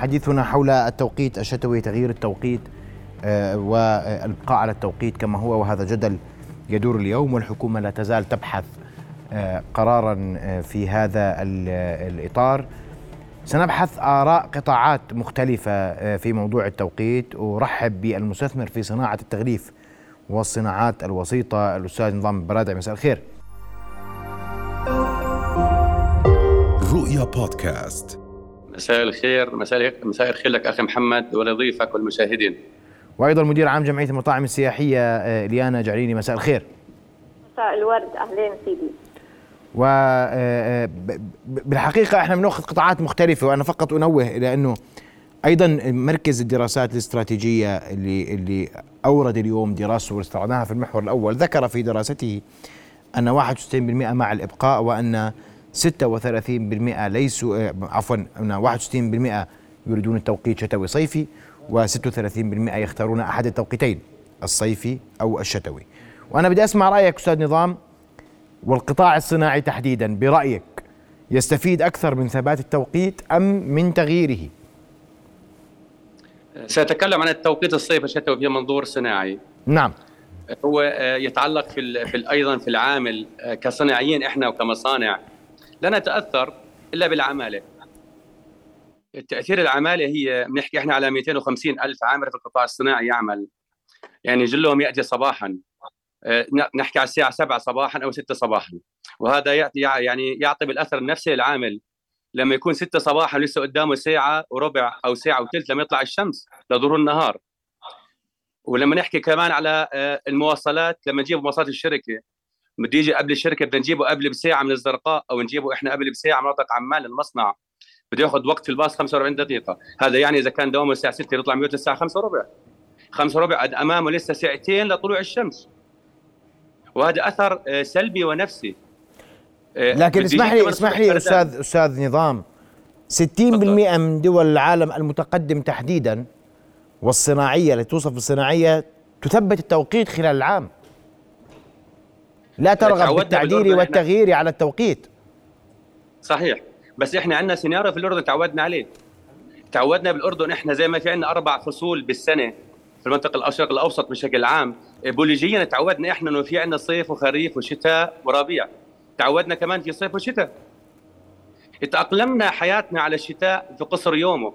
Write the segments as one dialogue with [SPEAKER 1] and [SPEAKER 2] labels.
[SPEAKER 1] حديثنا حول التوقيت الشتوي تغيير التوقيت آه، والابقاء على التوقيت كما هو وهذا جدل يدور اليوم والحكومة لا تزال تبحث آه، قرارا آه، في هذا الإطار. سنبحث آراء قطاعات مختلفة في موضوع التوقيت ارحب بالمستثمر في صناعة التغليف والصناعات الوسيطة الأستاذ نظام برادع. مساء الخير.
[SPEAKER 2] رؤيا بودكاست.
[SPEAKER 3] مساء الخير مساء مساء الخير لك أخي محمد ولضيفك والمشاهدين.
[SPEAKER 1] وأيضا مدير عام جمعية المطاعم السياحية آه، ليانا جعليني مساء الخير.
[SPEAKER 4] مساء الورد أهلين سيدي.
[SPEAKER 1] و آه، آه، بالحقيقة إحنا بنأخذ قطاعات مختلفة وأنا فقط أنوه إلى أنه أيضا مركز الدراسات الاستراتيجية اللي اللي أورد اليوم دراسته واستعرضناها في المحور الأول ذكر في دراسته أن 61% مع الإبقاء وأن 36% ليسوا آه، عفوا 61% يريدون التوقيت شتوي صيفي و36% يختارون أحد التوقيتين الصيفي أو الشتوي. وأنا بدي أسمع رأيك أستاذ نظام والقطاع الصناعي تحديدا برأيك يستفيد أكثر من ثبات التوقيت أم من تغييره؟
[SPEAKER 3] سأتكلم عن التوقيت الصيفي الشتوي في منظور صناعي.
[SPEAKER 1] نعم.
[SPEAKER 3] هو آه، يتعلق في, في أيضا في العامل آه، كصناعيين إحنا وكمصانع. لا نتأثر إلا بالعمالة. التاثير العمالة هي بنحكي إحنا على 250 ألف عامل في القطاع الصناعي يعمل. يعني جلهم يأتي صباحا. آه، نحكي على الساعة 7 صباحا أو 6 صباحا. وهذا يعطي يعني يعطي بالأثر النفسي للعامل. لما يكون 6 صباحا لسه قدامه ساعة وربع أو ساعة وثلث لما يطلع الشمس لظهور النهار. ولما نحكي كمان على آه، المواصلات لما نجيب مواصلات الشركة بده يجي قبل الشركة بدنا نجيبه قبل بساعة من الزرقاء أو نجيبه إحنا قبل بساعة مناطق عمان المصنع. بده ياخذ وقت في الباص 45 دقيقة. هذا يعني إذا كان دوامه الساعة 6 يطلع من الساعة 5 وربع. 5 وربع أمامه لسه ساعتين لطلوع الشمس. وهذا أثر آه، سلبي ونفسي.
[SPEAKER 1] آه، لكن اسمح لي اسمح لي أستاذ أستاذ نظام. 60% من دول العالم المتقدم تحديدا والصناعية اللي توصف الصناعيه تثبت التوقيت خلال العام. لا ترغب بالتعديل والتغيير على التوقيت.
[SPEAKER 3] صحيح. بس إحنا عندنا سيناريو في الأردن تعودنا عليه. تعودنا بالأردن إحنا زي ما في عندنا أربع فصول بالسنة في المنطقة الشرق الأوسط بشكل عام. بوليجيا تعودنا إحنا إنه في عندنا صيف وخريف وشتاء وربيع. تعودنا كمان في صيف وشتاء. تأقلمنا حياتنا على الشتاء في قصر يومه.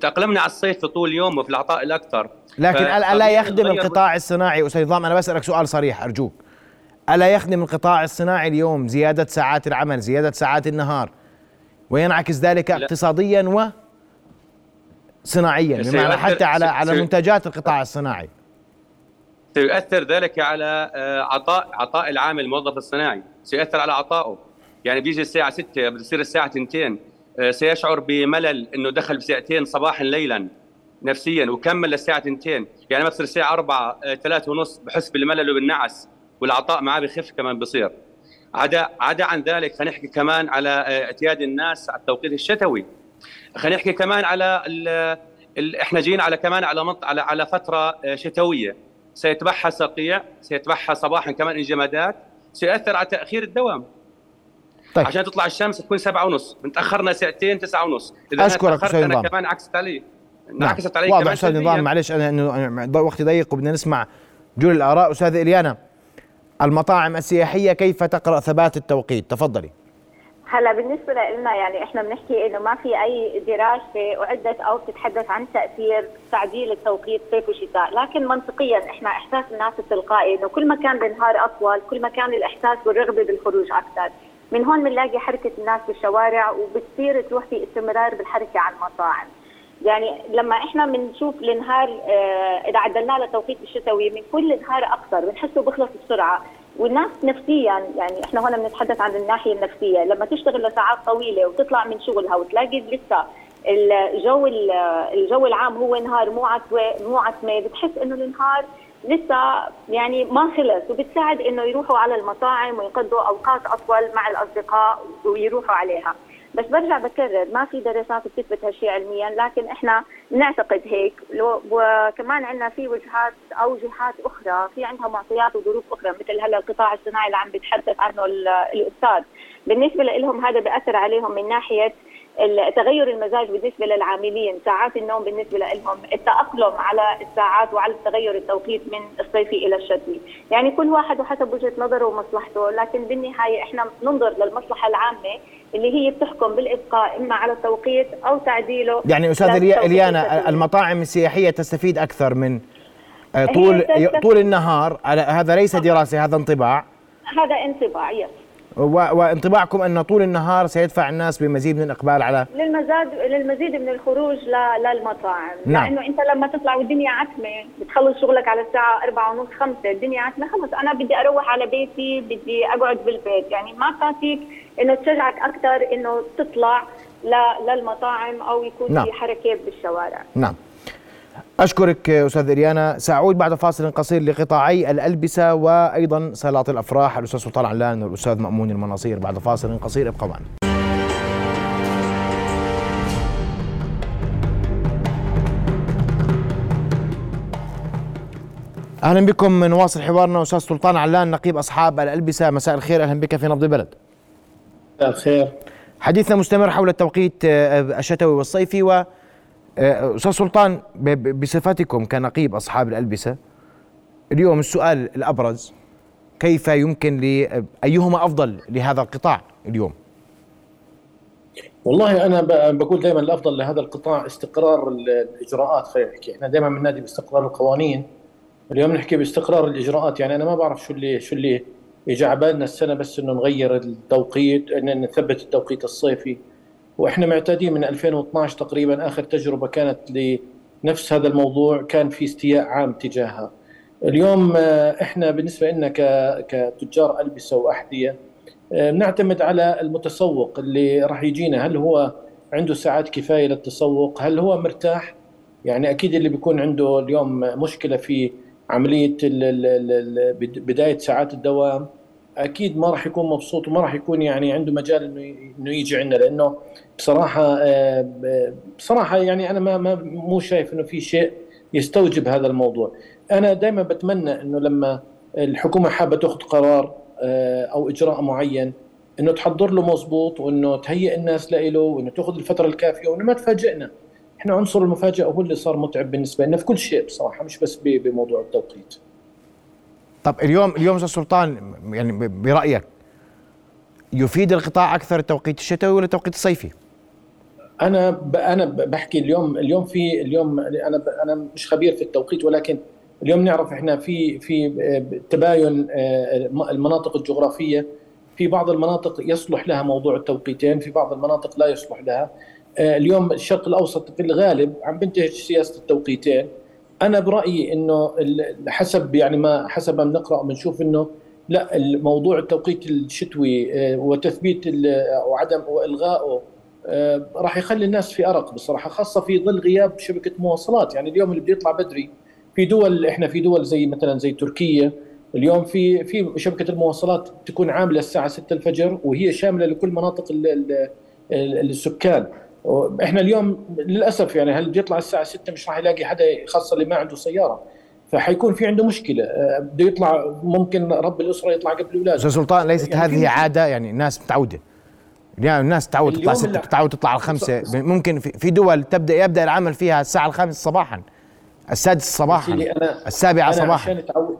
[SPEAKER 3] تأقلمنا على الصيف في طول يومه في العطاء الأكثر.
[SPEAKER 1] لكن ألا يخدم القطاع الصناعي. أستاذ نظام أنا بسألك سؤال صريح أرجوك. ألا يخدم القطاع الصناعي اليوم زيادة ساعات العمل زيادة ساعات النهار؟ وينعكس ذلك لا. اقتصاديا و صناعيا بمعنى حتى على على منتجات القطاع الصناعي.
[SPEAKER 3] سيؤثر ذلك على آه، عطاء عطاء العامل الموظف الصناعي. سيؤثر على عطائه. يعني بيجي الساعة 6 بتصير الساعة 2 آه، سيشعر بملل إنه دخل بساعتين صباحا ليلا نفسيا وكمل للساعة 2 يعني ما بتصير الساعة 4 3 ونص بحس بالملل وبالنعس. والعطاء معاه بخف كمان بصير. عدا عدا عن ذلك خلينا نحكي كمان على آه، اعتياد الناس على التوقيت الشتوي. خلينا نحكي كمان على ال ال إحنا جايين على كمان على منط على على فترة آه، شتوية. سيتبعها صقيع سيتبعها صباحا كمان انجمادات سيؤثر على تأخير الدوام. طيب. عشان تطلع الشمس تكون سبعة ونص. بنتاخرنا ساعتين تسعة ونص.
[SPEAKER 1] إذا أشكرك
[SPEAKER 3] أستاذ أنا كمان عكست علي
[SPEAKER 1] انعكست نعم. علي واضح أستاذ نظام معلش أنا إنه وقتي ضيق وبدنا نسمع جل الآراء. أستاذ إليانا. المطاعم السياحية كيف تقرأ ثبات التوقيت؟ تفضلي.
[SPEAKER 4] هلا بالنسبة لنا يعني إحنا بنحكي إنه ما في أي دراسة أعدت أو بتتحدث عن تأثير تعديل التوقيت صيف وشتاء، لكن منطقيا إحنا إحساس الناس التلقائي إنه كل ما كان النهار أطول كل ما كان الإحساس بالرغبة بالخروج أكثر، من هون بنلاقي حركة الناس بالشوارع وبتصير تروح في استمرار بالحركة على المطاعم. يعني لما إحنا بنشوف النهار آه إذا عدلنا له توقيت الشتوي من كل نهار أقصر بنحسه بخلص بسرعة. والناس نفسيا يعني إحنا هون بنتحدث عن الناحية النفسية. لما تشتغل لساعات طويلة وتطلع من شغلها وتلاقي لسه الجو الجو العام هو نهار مو مو عتمة. بتحس إنه النهار لسه يعني ما خلص وبتساعد إنه يروحوا على المطاعم ويقضوا أوقات أطول مع الأصدقاء ويروحوا عليها. بس برجع بكرر ما في دراسات بتثبت هالشيء علميا لكن إحنا بنعتقد هيك. وكمان عندنا في وجهات أو جهات أخرى في عندها معطيات وظروف أخرى مثل هلأ القطاع الصناعي اللي عم بيتحدث عنه الأستاذ. بالنسبة لهم هذا بيأثر عليهم من ناحية تغير المزاج بالنسبة للعاملين. ساعات النوم بالنسبة لهم التأقلم على الساعات وعلى تغير التوقيت من الصيفي إلى الشتوي يعني كل واحد وحسب وجهة نظره ومصلحته لكن بالنهاية إحنا ننظر للمصلحة العامة اللي هي بتحكم بالإبقاء إما على التوقيت أو تعديله.
[SPEAKER 1] يعني أستاذ اليانا المطاعم السياحية تستفيد أكثر من آه، طول طول النهار؟ هذا ليس دراسة هذا انطباع.
[SPEAKER 4] هذا انطباع yes.
[SPEAKER 1] وانطباعكم أن طول النهار سيدفع الناس بمزيد من الاقبال على
[SPEAKER 4] للمزاد للمزيد من الخروج للمطاعم نعم. لأنه أنت لما تطلع والدنيا عتمة بتخلص شغلك على الساعة 4 ونص 5 الدنيا عتمة خلص. أنا بدي أروح على بيتي بدي أقعد بالبيت. يعني ما كافيك إنه تشجعك أكثر إنه تطلع للمطاعم أو يكون نعم. في حركة بالشوارع.
[SPEAKER 1] نعم. أشكرك أستاذ إريانا. سأعود بعد فاصل قصير لقطاعي الألبسة وأيضا صالات الأفراح. الأستاذ سلطان علان والأستاذ مأمون المناصير. بعد فاصل قصير ابقوا معنا. أهلا بكم نواصل حوارنا. أستاذ سلطان علان نقيب أصحاب الألبسة. مساء الخير أهلا بك في نبض البلد
[SPEAKER 5] مساء الخير.
[SPEAKER 1] حديثنا مستمر حول التوقيت آه، الشتوي والصيفي و أستاذ سلطان بصفتكم كنقيب أصحاب الألبسة اليوم السؤال الأبرز كيف يمكن ل أيهما أفضل لهذا القطاع اليوم؟
[SPEAKER 5] والله أنا بقول دائما الأفضل لهذا القطاع استقرار الإجراءات. خلينا نحكي إحنا دائما بننادي باستقرار القوانين اليوم نحكي باستقرار الإجراءات. يعني أنا ما بعرف شو اللي شو اللي اجى على بالنا السنة بس إنه نغير التوقيت إن نثبت التوقيت الصيفي. وإحنا معتادين من 2012 تقريبا آخر تجربة كانت لنفس هذا الموضوع كان في استياء عام تجاهها. اليوم آه، إحنا بالنسبة لنا كتجار ألبسة وأحذية آه، نعتمد على المتسوق اللي راح يجينا هل هو عنده ساعات كفاية للتسوق؟ هل هو مرتاح؟ يعني أكيد اللي بيكون عنده اليوم مشكلة في عملية بداية ساعات الدوام أكيد ما راح يكون مبسوط وما راح يكون يعني عنده مجال إنه يجي عندنا لأنه بصراحة آه، بصراحة يعني أنا ما ما مو شايف إنه في شيء يستوجب هذا الموضوع. أنا دائما بتمنى إنه لما الحكومة حابة تأخذ قرار آه، أو إجراء معين إنه تحضر له مضبوط وإنه تهيئ الناس له وإنه تأخذ الفترة الكافية وإنه ما تفاجئنا. إحنا عنصر المفاجأة هو اللي صار متعب بالنسبة لنا في كل شيء بصراحة مش بس بموضوع التوقيت.
[SPEAKER 1] طب اليوم اليوم أستاذ سلطان يعني برأيك يفيد القطاع أكثر التوقيت الشتوي ولا التوقيت الصيفي؟
[SPEAKER 5] أنا أنا بحكي اليوم اليوم في اليوم أنا أنا مش خبير في التوقيت ولكن اليوم نعرف إحنا في في تباين آه، المناطق الجغرافية. في بعض المناطق يصلح لها موضوع التوقيتين في بعض المناطق لا يصلح لها. آه، اليوم الشرق الأوسط في الغالب عم بنتهج سياسة التوقيتين. أنا برأيي إنه حسب يعني ما حسب ما بنقرأ وبنشوف إنه لا الموضوع التوقيت الشتوي آه، وتثبيت وعدم وإلغائه آه، راح يخلي الناس في أرق بصراحة خاصة في ظل غياب شبكة مواصلات. يعني اليوم اللي بده يطلع بدري في دول إحنا في دول زي مثلا زي تركيا اليوم في في شبكة المواصلات تكون عاملة الساعة 6 الفجر وهي شاملة لكل مناطق السكان. إحنا اليوم للأسف يعني هل بيطلع الساعة 6 مش راح يلاقي حدا خاصة اللي ما عنده سيارة. فحيكون في عنده مشكلة. آه، بده يطلع ممكن رب الأسرة يطلع قبل أولاده.
[SPEAKER 1] أستاذ سلطان ليست يعني هذه عادة؟ يعني الناس متعودة. يعني الناس تعود تطلع ستة تعود تطلع على خمسة ممكن في دول تبدأ يبدأ العمل فيها الساعة الخامسة صباحا. السادس صباحا.
[SPEAKER 5] أنا
[SPEAKER 1] السابعة
[SPEAKER 5] أنا
[SPEAKER 1] صباحا.
[SPEAKER 5] عشان تعود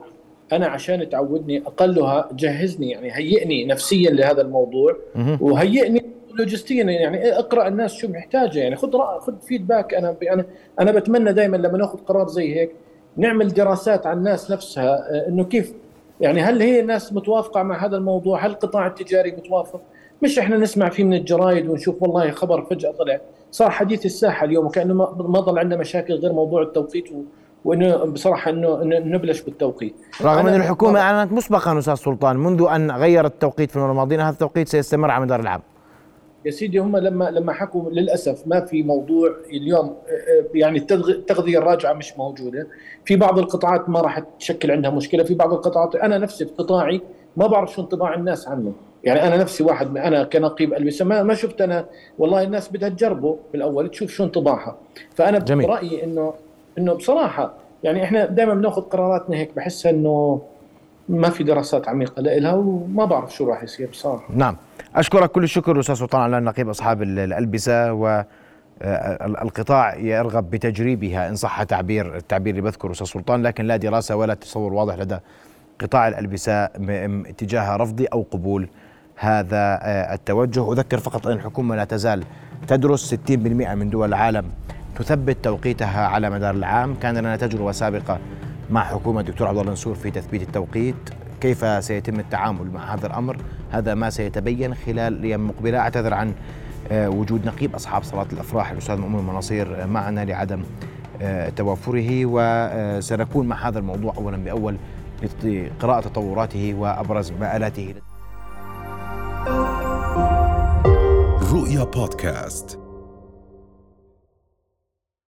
[SPEAKER 5] أنا عشان تعودني أقلها جهزني يعني هيئني نفسيا لهذا الموضوع. وهيئني لوجستيا يعني اقرأ الناس شو محتاجة يعني خذ خذ فيدباك أنا أنا أنا بتمنى دائما لما نأخذ قرار زي هيك نعمل دراسات عن الناس نفسها آه، إنه كيف يعني هل هي الناس متوافقة مع هذا الموضوع؟ هل القطاع التجاري متوافق؟ مش إحنا نسمع فيه من الجرايد ونشوف والله خبر فجأة طلع صار حديث الساحة اليوم وكأنه ما ظل عندنا مشاكل غير موضوع التوقيت وإنه بصراحة إنه نبلش بالتوقيت
[SPEAKER 1] رغم ان الحكومة أعلنت مسبقا أستاذ سلطان منذ أن غيرت التوقيت في الماضيين هذا التوقيت سيستمر على مدار العام
[SPEAKER 5] يا سيدي هم لما لما حكوا للأسف ما في موضوع اليوم يعني التغذية الراجعة مش موجودة. في بعض القطاعات ما راح تشكل عندها مشكلة. في بعض القطاعات أنا نفسي في قطاعي ما بعرف شو انطباع الناس عنه. يعني أنا نفسي واحد أنا كنقيب البسه ما, ما شفت أنا والله الناس بدها تجربه بالأول تشوف شو انطباعها. فأنا جميل. برأيي إنه إنه بصراحة يعني إحنا دائما بناخذ قراراتنا هيك بحسها إنه ما في دراسات عميقة لها وما بعرف شو راح يصير بصراحة.
[SPEAKER 1] نعم. أشكرك كل الشكر أستاذ سلطان على نقيب أصحاب الألبسة و القطاع يرغب بتجريبها إن صح تعبير التعبير اللي بذكره أستاذ سلطان لكن لا دراسة ولا تصور واضح لدى قطاع الألبسة اتجاه رفض أو قبول هذا التوجه. أذكر فقط أن الحكومة لا تزال تدرس 60% من دول العالم تثبت توقيتها على مدار العام. كان لنا تجربة سابقة مع حكومة الدكتور عبد الله منصور في تثبيت التوقيت كيف سيتم التعامل مع هذا الأمر؟ هذا ما سيتبين خلال الأيام المقبله أعتذر عن وجود نقيب أصحاب صلاة الأفراح الأستاذ مؤمن المناصير معنا لعدم توافره. وسنكون مع هذا الموضوع اولا بأول لقراءة تطوراته وأبرز مآلاته.
[SPEAKER 2] رؤيا بودكاست.